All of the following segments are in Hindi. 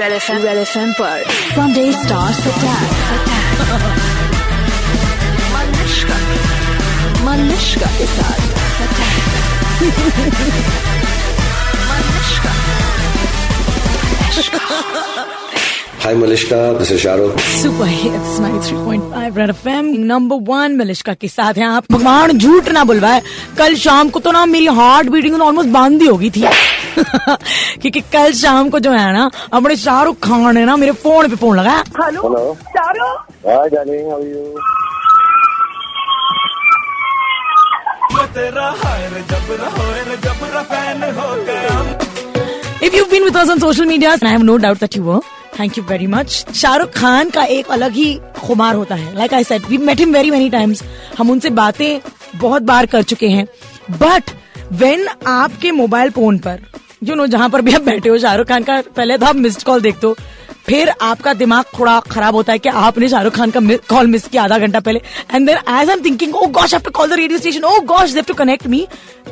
एफ़ एम पर. संडे स्टार्स मलिश्का मलिश्का के साथ Hi Malishka, this is Shahrukh. Super hits 93.5 red FM number one Malishka के साथ हैं आप। भगवान झूठ ना बुलवाए। कल शाम को तो ना मेरी हार्ट बीटिंग ऑलमोस्ट बंद ही हो गई थी। क्योंकि कल शाम को जो है ना अपने शाहरुख खान ने ना मेरे फ़ोन पे फ़ोन लगाया hello. Shahrukh darling. How are you? If you've been with us on social media, and I have no doubt that you were, thank you very much. Shahrukh Khan का एक अलग ही खुमार होता है like I said we met him very many times हम उनसे बातें बहुत बार कर चुके हैं बट वेन आपके मोबाइल फ़ोन पर यू नो जहाँ पर भी आप बैठे हो शाहरुख खान का पहले तो आप मिस्ड कॉल देखते हो। फिर आपका दिमाग थोड़ा खराब होता है कि आपने शाहरुख खान का कॉल मिस किया आधा घंटा पहले। And then as am thinking oh gosh have to call the radio station oh gosh they've to connect me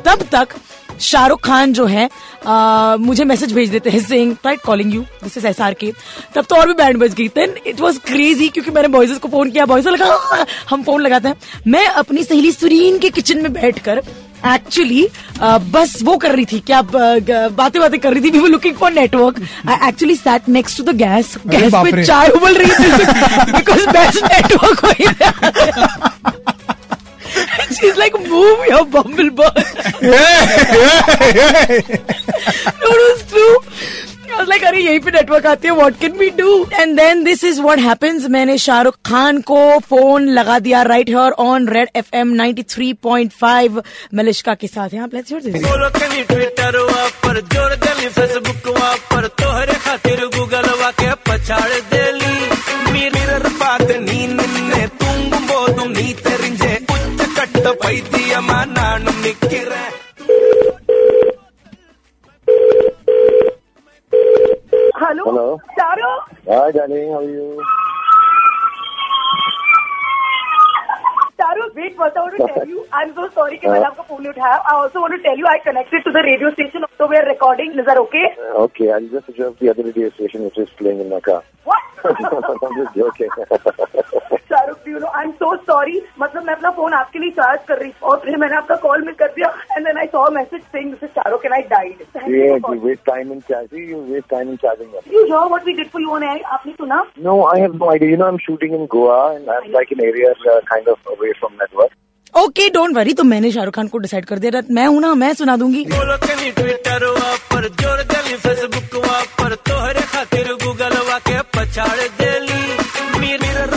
तब तक शाहरुख खान जो है आ, मुझे मैसेज भेज देते हैं saying right calling you this is S R K तब तो और भी बैंड बज गई। देन इट वाज क्रेजी क्योंकि मैंने बॉयजेस को फ़ोन किया। बॉयज़ लगा "हाँ, हम फ़ोन लगाते हैं. मैं अपनी सहेली सुरीन के किचन में बैठकर एक्चुअली बस वो कर रही थी। क्या बातें बातें कर रही थी we were looking for network I actually sat next to the gas gas पे चार चाय उबल रही थी। बिकॉज़ बेस्ट नेटवर्क वही She's like, move your bumblebee. no, पे नेटवर्क आती है what can we do and then this is what happens मैंने शाहरुख खान को फ़ोन लगा दिया right here on red F M 93.5 Malishka के साथ। यहाँ लेट्स हियर दिस ट्विटर वापर जोड़ देली फेसबुक वापर तोहरे खातिर गूगल वाके पछाड़ देली। मिरर बात ने बोदु नी तेरिंजे मानानु Hi, darling. How are you? Shahrukh wait what I to tell you I am so sorry कि मैंने आपका फोन नहीं उठाया I also want to tell you I connected to the radio station so we are recording is that okay Okay, I'll just adjust the other radio station which is playing in my car. what I'm just joking. Shahrukh you know I am so sorry मतलब मैं अपना फोन आपके लिए चार्ज कर रही थी और फिर मैंने आपका कॉल मिस कर दिया and then I saw message saying this is Shahrukh and I died yeah, you waste time in charging. You waste time in charging them. You know what we did for you on air आपने सुना No, I have no idea. You know, I'm shooting in Goa and I'm like in areas uh, kind of away from network. Okay don't worry तो मैंने शाहरुख खान को डिसाइड कर दिया मैं हूँ ना, मैं सुना दूँगी। ट्विटर पर, ज़ोर फेसबुक पर, तोहरे खातिर गूगल के पछाड़ देली। मिरर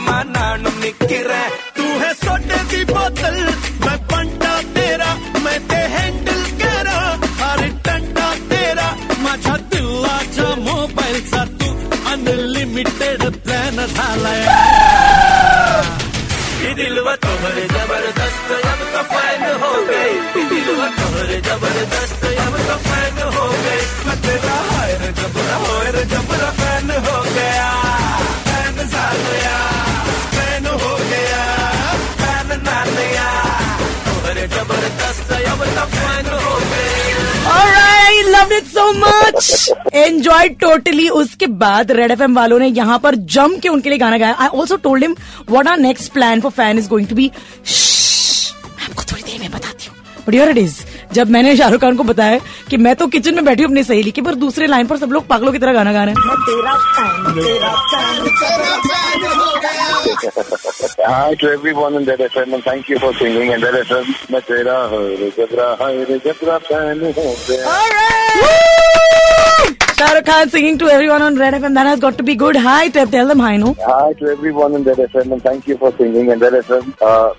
मानानु मिक्किरे झालाय दिलवा ज़बरदस्त, अब तो फ़ैन हो ये दिलवा तोहरे ज़बरदस्त, अब तो फ़ैन हो हायर जबरा होयर जबरा फ़ैन हो गया। Love it so much enjoy totally उसके बाद रेड एफ़ वालों ने यहाँ पर जम के उनके लिए गाना गाया। I also told him what are next plan for fan is going to be आपको थोड़ी देर में बताती हूँ। बट योर इट इज़ जब मैंने शाहरुख खान को बताया कि मैं तो किचन में बैठी हूँ अपनी सहेली की पर दूसरे लाइन पर सब लोग पागलों की तरह गाना गा रहे हैं। You for singing हो to everyone on Red FM. That has got to be good. Hi, Tell tell them hi, no? Hi to everyone in Red FM and thank you for singing in Red FM. Uh,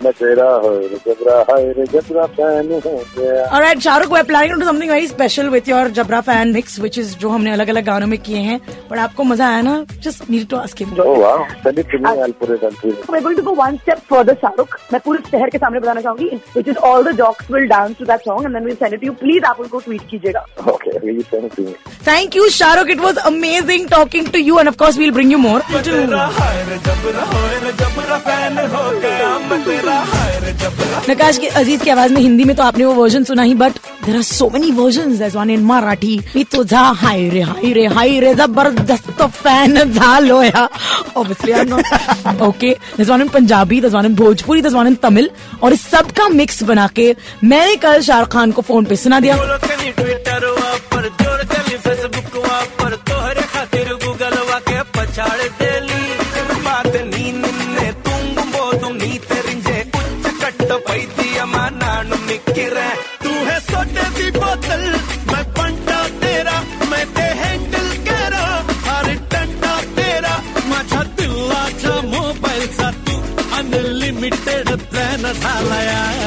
All right, Shahrukh, we're planning to do something very special with your Jabra fan mix, which is जो हमने अलग अलग गानों में किए हैं. But आपको मज़ा आया ना? Just need to ask him. Oh wow, send it to me. I'll put it on TV. we're going to go one step further Shahrukh मैं पूरे शहर के सामने बताना चाहूँगी which is all the jocks will dance to that song and then we'll send it to you please आप उनको ट्वीट कीजिएगा Okay, will you send it to me? Thank you, Shahrukh. It was amazing talking to you, and of course, we'll bring you more. मैं तेरा हायर जबरा होयर जबरा फ़ैन हो गया मैं तेरा हायर जबरा नकाश के अज़ीज़ की आवाज़ में हिंदी में तो आपने वो वर्जन सुना ही but there are so many version one in Marathi मी तुझा हाय रे हाय रे हाय रे ज़बरदस्त fan झालोया obviously I am not okay this one in Punjabi this one in Bhojpuri this one in Tamil और इस सब का मिक्स बना के मैंने कल शाहरुख खान को फ़ोन पे सुना दिया प्लॅन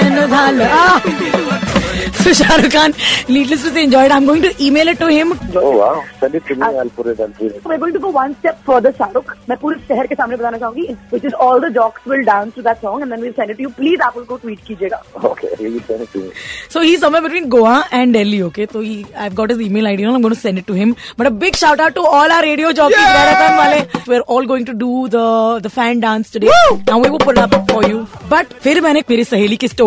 फॅन झालं So Shahrukh Khan, needless to say, enjoyed. I'm going to email it to him. Oh wow, send it to me. I'll put it. I'll put it. We're going to go one step further, Shahrukh. मैं पूरे शहर के सामने बताना चाहूँगी which is all the jocks will dance to that song and then we'll send it to you. Please Apple को tweet कीजिएगा. Okay, you send it to me. So he's somewhere between Goa and Delhi, okay? So he, I've got his email ID and I'm going to send it to him. But a big shout out to all our radio jockeys, Marathon wale. We're all going to do the the fan dance today. Woo! Now we will put it up for you. But फिर मैंने मेरी सहेली के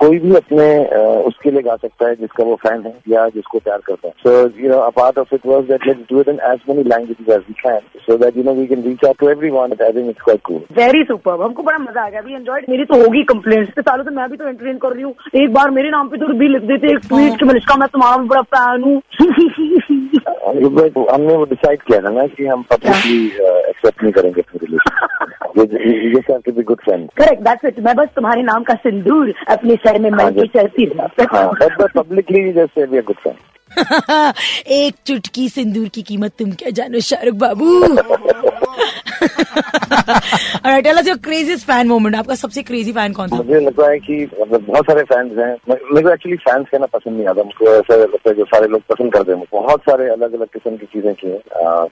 कोई भी अपने uh, उसके लिए गा सकता है जिसका वो फ़ैन है या जिसको प्यार करता है you know a part of it was that let's do it in as many languages as we can so that you know we can reach out to everyone I think it's quite cool very super हमको बड़ा मज़ा आ गया वी एंजॉयड मेरी तो होगी कंप्लेंट इतने सालों से मैं भी तो एंटरटेन कर रही हूँ एक बार मेरे नाम पे तो भी लिख देते एक ट्वीट कि मलिश्का मैं तुम्हारा भी बड़ा फ़ैन हूँ हमने वो डिसाइड किया था ना कि हम पब्लिकली एक्सेप्ट नहीं करेंगे अपने रिलेशन जैसे आपके भी good friend correct that's it मैं बस तुम्हारे नाम का सिंदूर अपने सर में मैं भी चलती हाँ। बट पब्लिकली जैसे भी गुड फ्रेंड एक चुटकी सिंदूर की कीमत तुम क्या जानो शाहरुख बाबू? Alright, tell us your craziest fan moment. आपका सबसे क्रेजी फ़ैन कौन था? मुझे लगता है कि मतलब बहुत सारे फैंस हैं। मेरे को एक्चुअली कहना पसंद नहीं आता। मुझको ऐसा लगता है जो सारे लोग पसंद करते हैं। बहुत सारे अलग अलग किस्म की चीज़ें की हैं।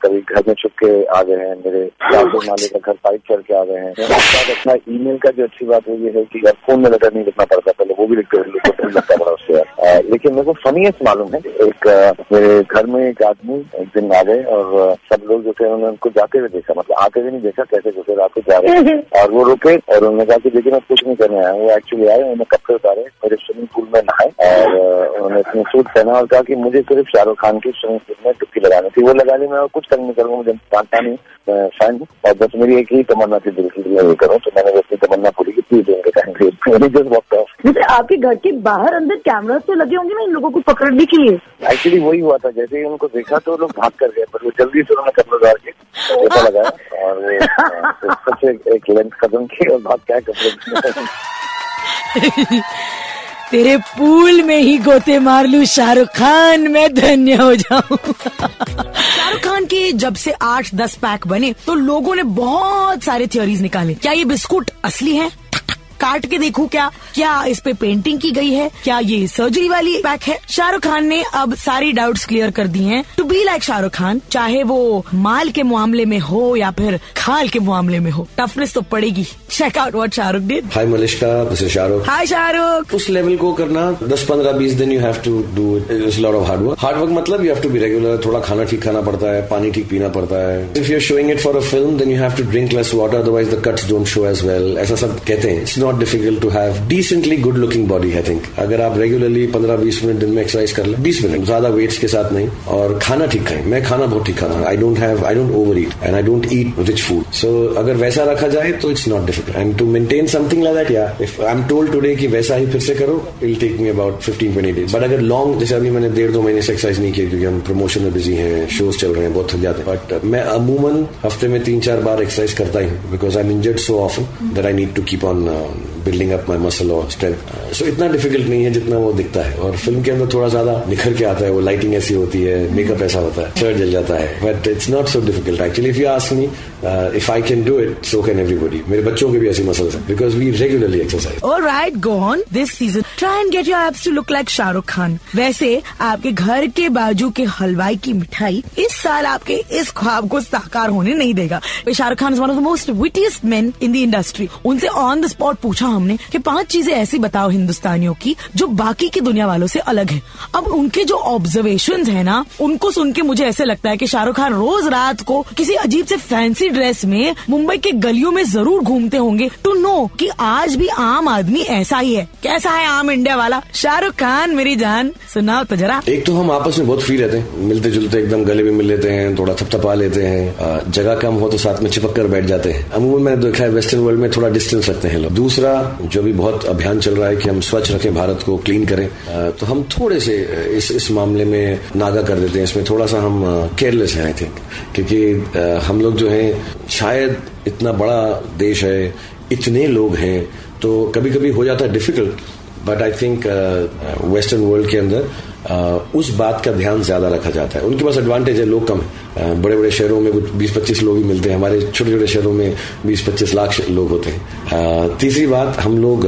कभी घर में छुप के आ गए हैं मेरे चार माले का घर पाइप चढ़ के आ गए हैं। अपना ईमेल का जो अच्छी बात है ये है कि फ़ोन में लेटर नहीं लिखना पड़ता पहले वो भी लिखते थे, लगता बड़ा उससे लेकिन मेरे को फनीएस्ट मालूम है एक मेरे घर में एक आदमी एक दिन आ गए और सब लोग जो थे उन्होंने उनको जाते हुए देखा। मतलब आते हुए नहीं देखा कैसे घुसे रात को जा रहे और वो रुके और उन्होंने कहा कि देखिए मैं कुछ नहीं करने आया वो एक्चुअली आए उन्होंने कपड़े उतारे मेरे स्विमिंग पूल में नहाए और उन्होंने अपने सूट पहना और कहा कि मुझे सिर्फ़ शाहरुख खान की स्विमिंग पूल में डुबकी लगानी थी। वो लगा ली मैं और कुछ करने नहीं करूँगा मुझे जानता नहीं मैं फ़ैन हूँ। और बस मेरी एक ही तमन्ना थी दिल की मैं ये करूँ। तो मैंने अपनी तमन्ना पूरी की प्लीज़ उनके टाइम जैसे आपके घर के बाहर अंदर कैमरा तो लगे होंगे ना इन लोगों को पकड़ने के लिए। एक्चुअली वही हुआ था जैसे ही उनको देखा तो लोग भाग कर गए पर वो जल्दी से उन्होंने कपड़े उतार के लगाया और सबसे एक- एक इवेंट खत्म की और बात क्या कपड़े तेरे पूल में ही गोते मार लू शाहरुख खान मैं धन्य हो जाऊँ। शाहरुख खान के जब से आठ दस पैक बने तो लोगों ने बहुत सारे थ्योरीज निकाले। क्या ये बिस्कुट असली है? काट के देखूँ क्या? क्या इस पे पेंटिंग की गई है? क्या ये सर्जरी वाली पैक है? शाहरुख खान ने अब सारी डाउट्स क्लियर कर दी हैं। To be like Shahrukh Khan चाहे वो माल के मामले में हो या फिर खाल के मामले में हो टफनेस तो पड़ेगी। Check out what Shahrukh did hi Malishka this is Shahrukh hi Shahrukh उस लेवल को करना 10 15 20 दिन you have to do it lot of hard work hard work मतलब you have to be regular थोड़ा खाना ठीक खाना पड़ता है पानी ठीक पीना पड़ता है. If you are showing it for a film then you have to drink less water otherwise the cuts don't show as well ऐसा सब कहते हैं. It's not difficult to have decently good looking body I think अगर आप रेगुलरली 15 20 मिनट दिन में एक्सरसाइज कर ले 20 मिनट, ज़्यादा वेट्स के साथ नहीं, और खाना ठीक खाएँ। मैं खाना बहुत ठीक हूँ। I don't have I don't overeat and I don't eat rich food so अगर वैसा रखा जाए तो it's not difficult and to maintain something like that या if I am told today कि वैसा ही फिर से करो it take me about 15 20 days but अगर लॉन्ग जैसे अभी मैंने डेढ़ दो महीने से एक्सरसाइज नहीं किया, क्योंकि हम प्रमोशन में बिज़ी हैं शोज़ चल रहे हैं, बहुत थक जाते हैं। बट मैं अमूमन हफ़्ते में तीन चार बार एक्सरसाइज करता ही हूँ because I am injured so often that I need to keep on building up my muscle और स्ट्रेंथ सो इतना डिफ़िकल्ट नहीं है जितना वो दिखता है। और फ़िल्म के अंदर थोड़ा ज़्यादा निखर के आता है। वो लाइटिंग ऐसी होती है मेकअप ऐसा होता है शर्ट जल जाता है। But it's not so difficult actually if you ask me if I can do it so can everybody मेरे बच्चों के भी ऐसी मसल्स हैं because we regularly exercise All right, go on. This season, try and get your abs to look like Shahrukh Khan. वैसे आपके घर के बाजू के हलवाई की मिठाई इस साल आपके इस ख्वाब को साकार होने नहीं देगा। Shahrukh Khan is one of the most wittiest man in the industry उनसे ऑन द स्पॉट पूछा हमने कि पाँच चीज़ें ऐसी बताओ हिंदुस्तानियों की जो बाकी की दुनिया वालों से अलग है। अब उनके जो ऑब्जर्वेशन है ना, उनको सुन के मुझे ऐसे लगता है कि शाहरुख खान रोज रात को किसी अजीब से फैंसी ड्रेस में मुंबई के गलियों में ज़रूर घूमते होंगे टू नो कि आज भी आम आदमी ऐसा ही है। कैसा है आम इंडिया वाला? शाहरुख खान, मेरी जान, सुनाओ तो जरा। एक तो हम आपस में बहुत फ्री रहते हैं। मिलते जुलते एकदम गले भी मिल लेते हैं, थोड़ा थपथपा लेते हैं। जगह कम हो तो साथ में चिपक कर बैठ जाते हैं। अमूमन मैंने देखा है वेस्टर्न वर्ल्ड में थोड़ा डिस्टेंस रखते हैं लोग। दूसरा जो भी बहुत अभियान चल रहा है कि हम स्वच्छ रखें, भारत को क्लीन करें तो हम थोड़े से इस इस मामले में नागा कर देते हैं। इसमें थोड़ा सा हम केयरलेस हैं आई थिंक क्योंकि हम लोग जो हैं, शायद इतना बड़ा देश है, इतने लोग हैं तो कभी कभी हो जाता है difficult but I think western world के अंदर उस बात का ध्यान ज़्यादा रखा जाता है। उनके पास एडवांटेज है, लोग कम है। बड़े बड़े शहरों में कुछ 20-25 लोग ही मिलते हैं। हमारे छोटे छोटे शहरों में 20-25 लाख लोग होते हैं। तीसरी बात, हम लोग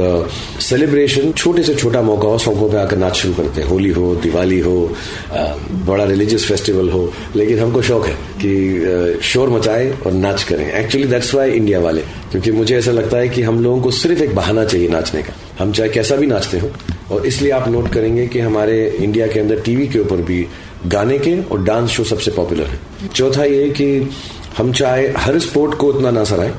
सेलिब्रेशन छोटे से छोटा मौका हो सड़कों पर आकर नाच शुरू करते हैं। होली हो, दिवाली हो बड़ा रिलीजियस फेस्टिवल हो। लेकिन हमको शौक है कि शोर मचाए और नाच करें। एक्चुअली दैट्स वाई इंडिया वाले। क्योंकि मुझे ऐसा लगता है कि हम लोगों को सिर्फ़ एक बहाना चाहिए नाचने का। हम चाहे कैसा भी नाचते हो और इसलिए आप नोट करेंगे कि हमारे इंडिया के अंदर टीवी के ऊपर भी गाने के और डांस शो सबसे पॉपुलर है। चौथा ये कि हम चाहे हर स्पोर्ट को उतना ना सराएँ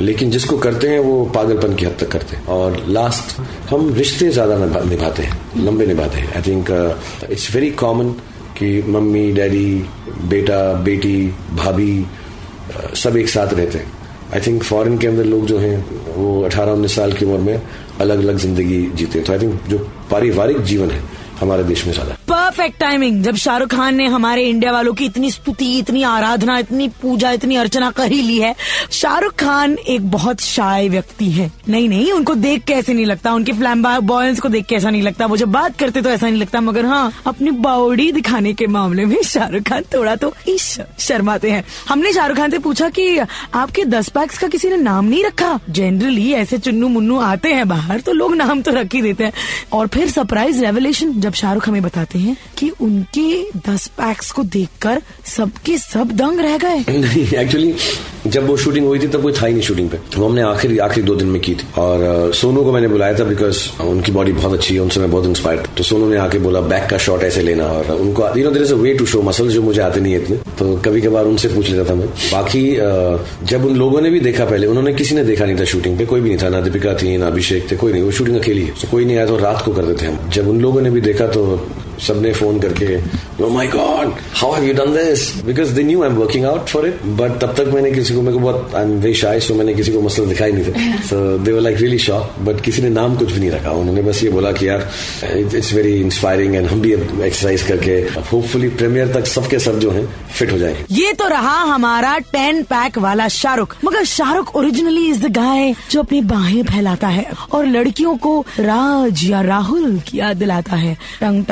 लेकिन जिसको करते हैं वो पागलपन की हद तक करते हैं। और लास्ट हम रिश्ते ज़्यादा निभाते हैं लंबे निभाते हैं। I think it's very common कि मम्मी डैडी बेटा बेटी भाभी अ, सब एक साथ रहते हैं। आई थिंक फॉरेन के अंदर लोग जो हैं वो 18-19 साल की उम्र में अलग अलग ज़िंदगी जीते तो आई थिंक जो पारिवारिक जीवन है हमारे देश में ज़्यादा। परफेक्ट टाइमिंग जब शाहरुख खान ने हमारे इंडिया वालों की इतनी स्तुति, इतनी आराधना, इतनी पूजा, इतनी अर्चना कर ही ली है। शाहरुख खान एक बहुत शाय व्यक्ति है। नहीं नहीं, उनको देख के ऐसे नहीं लगता। उनके फ्लैम्बा बॉयंस को देख के ऐसा नहीं लगता। जब बात करते तो ऐसा नहीं लगता, मगर हाँ अपनी बाउडी दिखाने के मामले में शाहरुख खान थोड़ा तो इश शर्माते हैं। हमने शाहरुख खान से पूछा कि आपके दस पैक्स का किसी ने नाम नहीं रखा? जनरली ऐसे चुन्नू मुन्नू आते हैं बाहर तो लोग नाम तो रख ही देते हैं। और फिर सरप्राइज़ रेवलेशन जब शाहरुख हमें बताते हैं कि उनके दस पैक्स को देखकर सबके सब दंग रह गए। एक्चुअली जब वो शूटिंग हुई थी, तब कोई था ही नहीं शूटिंग पे। तो हमने आखिरी आखिरी दो दिन में की थी। और सोनू को मैंने बुलाया था बिकॉज़ उनकी बॉडी बहुत अच्छी है, उनसे मैं बहुत इंस्पायर्ड तो सोनू ने आके बोला बैक का शॉट ऐसे लेना। और उनको you know there is a way to show muscle जो मुझे आते नहीं है इतने। तो कभी कभार उनसे पूछ लेता था मैं। बाकी जब उन लोगों ने भी देखा पहले, उन्होंने किसी ने देखा नहीं था शूटिंग पे। कोई भी नहीं था, ना दीपिका थी, ना अभिषेक थे, कोई नहीं। वो शूटिंग अकेली है। तो कोई नहीं आया तो रात को करते थे हम। जब उन लोगों ने भी देखा todo. सबने फ़ोन करके ओ my god how have you done this because they knew I am working out for it but तब तक मैंने किसी को मेरे को बहुत आई एम वेरी शाय सो मैंने किसी को मसला दिखाई नहीं था। So they were like really shock but किसी ने नाम कुछ भी नहीं रखा। उन्होंने बस ये बोला कि यार इट्स वेरी इंस्पायरिंग एंड हम भी एक्सरसाइज करके होपफुली प्रीमियर तक सबके सब जो हैं फिट हो जाएँगे. ये तो रहा हमारा टेन पैक वाला शाहरुख। मगर Shahrukh originally is the guy जो अपनी बाहें फैलाता है और लड़कियों को राज या राहुल की याद दिलाता है। टंग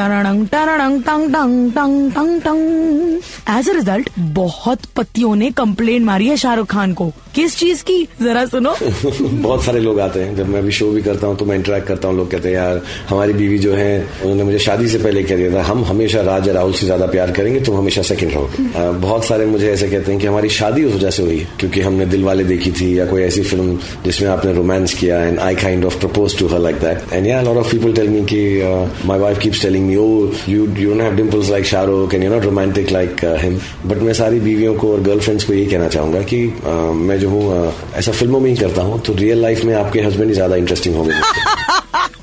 टंग टंग टंग टंग टंग टंग टंग एज अ रिज़ल्ट बहुत पतियों ने कंप्लेन मारी है शाहरुख खान को। किस चीज़ की? जरा सुनो। बहुत सारे लोग आते हैं। जब मैं अभी शो भी करता हूँ तो मैं इंटरेक्ट करता हूँ लोग कहते हैं यार हमारी बीवी जो है उन्होंने मुझे शादी से पहले कह दिया था हम हमेशा राज राहुल से ज़्यादा प्यार करेंगे तुम हमेशा सेकंड रहोगे। बहुत सारे मुझे ऐसे कहते हैं कि हमारी शादी उस वजह से हुई क्योंकि हमने दिल वाले देखी थी या कोई ऐसी फ़िल्म जिसमें आपने रोमांस किया and I kind of propose to her like that and या lot of people tell me कि my wife keeps telling me oh you you don't have like Shahrukh and you not romantic like him but मैं सारी बीवियों को और गर्लफ्रेंड्स को यही कहना चाहूँगा कि अ, मैं जो हूँ अ, ऐसा फ़िल्मों में ही करता हूँ तो रियल लाइफ में आपके हस्बैंड ही ज़्यादा इंटरेस्टिंग होंगे।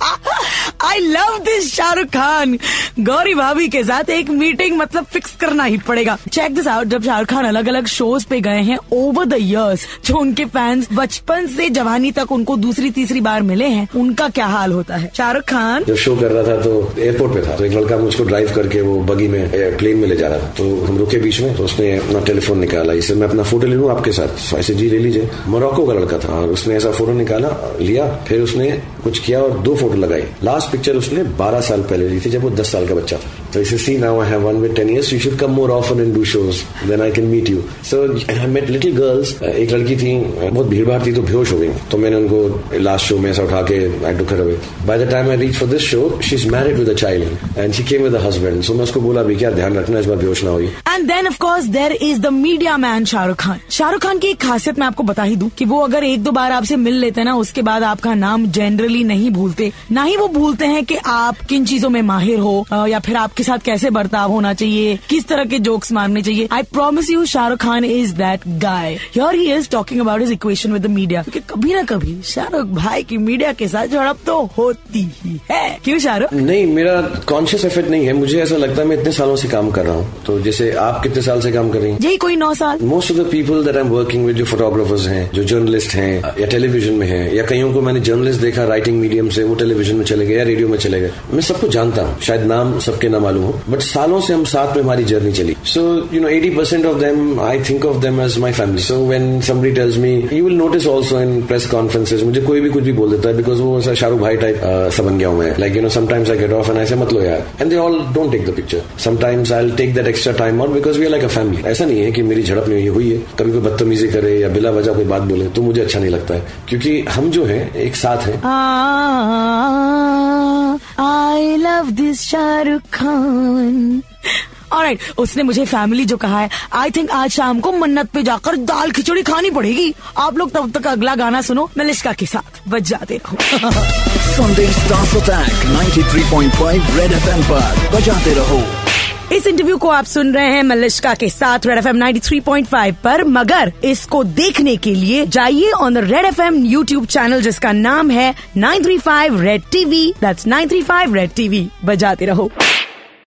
I love this Shahrukh Khan Gauri भाभी के साथ एक मीटिंग मतलब फिक्स करना ही पड़ेगा। चेक दिस आउट जब शाहरुख खान अलग अलग शोज़ पे गए हैं ओवर द इयर्स जो उनके फैंस बचपन से जवानी तक उनको दूसरी तीसरी बार मिले हैं, उनका क्या हाल होता है? शाहरुख खान जब शो कर रहा था तो एयरपोर्ट पे था। तो एक लड़का मुझको ड्राइव करके वो बगी में प्लेन में ले जा रहा था। तो हम रुके बीच में तो उसने अपना टेलीफोन निकाला। इसे मैं अपना फ़ोटो ले लूँ आपके साथ? ऐसे जी, ले लीजिए। मोरक्को का लड़का था। और उसने ऐसा फ़ोटो निकाला, लिया। फिर उसने कुछ किया और दो फ़ोटो लगाई लास्ट पिक्चर उसने 12 साल पहले ली थी जब वो 10 साल का बच्चा था। तो इसे see now I have one with 10 years you should come more often and do shows then I can meet you so I met little girls एक लड़की थी बहुत भीड़ भाड़ थी तो बेहोश हो गई। तो मैंने उनको लास्ट शो में ऐसा उठा के I to away by the time I reach for this show she is married with a child and she came with a husband so मैं उसको बोला भी क्या ध्यान रखना इस बार बेहोश ना हुई and then of course there is the media man Shahrukh Khan Shahrukh Khan की एक खासियत मैं आपको बता ही दूँ कि वो अगर एक दो बार आपसे मिल लेते हैं ना, उसके बाद आपका नाम जनरली नहीं भूलते। ना ही वो भूलते हैं कि आप किन चीज़ों में माहिर हो या फिर आपके साथ कैसे बर्ताव होना चाहिए? किस तरह के जोक्स मारने चाहिए? I promise you Shahrukh Khan is that guy here he is talking about his equation with the media क्योंकि कभी ना कभी शाहरुख भाई की मीडिया के साथ झड़प तो होती ही है। क्यों शाहरुख नहीं मेरा कॉन्शियस एफर्ट नहीं है। मुझे ऐसा लगता है मैं इतने सालों से काम कर रहा हूँ। तो जैसे आप कितने साल से काम कर रही हैं? यही कोई नौ साल। Most of the people that I am working with जो फोटोग्राफर्स हैं जो जर्नलिस्ट हैं या टेलीविज़न में हैं या कईयों को मैंने जर्नलिस्ट देखा राइटिंग मीडियम से वो टेलीविज़न में चले गए या रेडियो में चले गए। मैं सबको जानता हूँ। शायद नाम सबके ना मालूम हो बट सालों से हम साथ में हमारी जर्नी चली। So you know eighty percent of them I think of them as my family so when somebody tells me you will notice also in press conferences मुझे कोई भी कुछ भी बोल देता है बिकॉज़ वो ऐसा शाहरुख भाई टाइप सा बन गया हूँ मैं। Like you know sometimes I get off and ऐसे मत लो यार. And they all don't take the picture sometimes I take that extra time out because we are like a family ऐसा नहीं है कि मेरी झड़प नहीं हुई है। कभी कोई बदतमीजी करे या बिला वजह कोई बात बोले तो मुझे अच्छा नहीं लगता है। क्योंकि हम जो है, एक साथ हैं। I love this Shahrukh Khan Alright, उसने मुझे फैमिली जो कहा है आई थिंक आज शाम को मन्नत पे जाकर दाल खिचड़ी खानी पड़ेगी। आप लोग तब तक अगला गाना सुनो मैं लिश्का के साथ बच जाते रहो संदेश Stars Attack 93.5 रेड एफएम पर बजाते रहो। इस इंटरव्यू को आप सुन रहे हैं मलिश्का के साथ रेड एफ़ एम फाइव पर। मगर इसको देखने के लिए जाइए on the red F M YouTube channel जिसका नाम है 935 red TV that's 935 red TV बजाते रहो।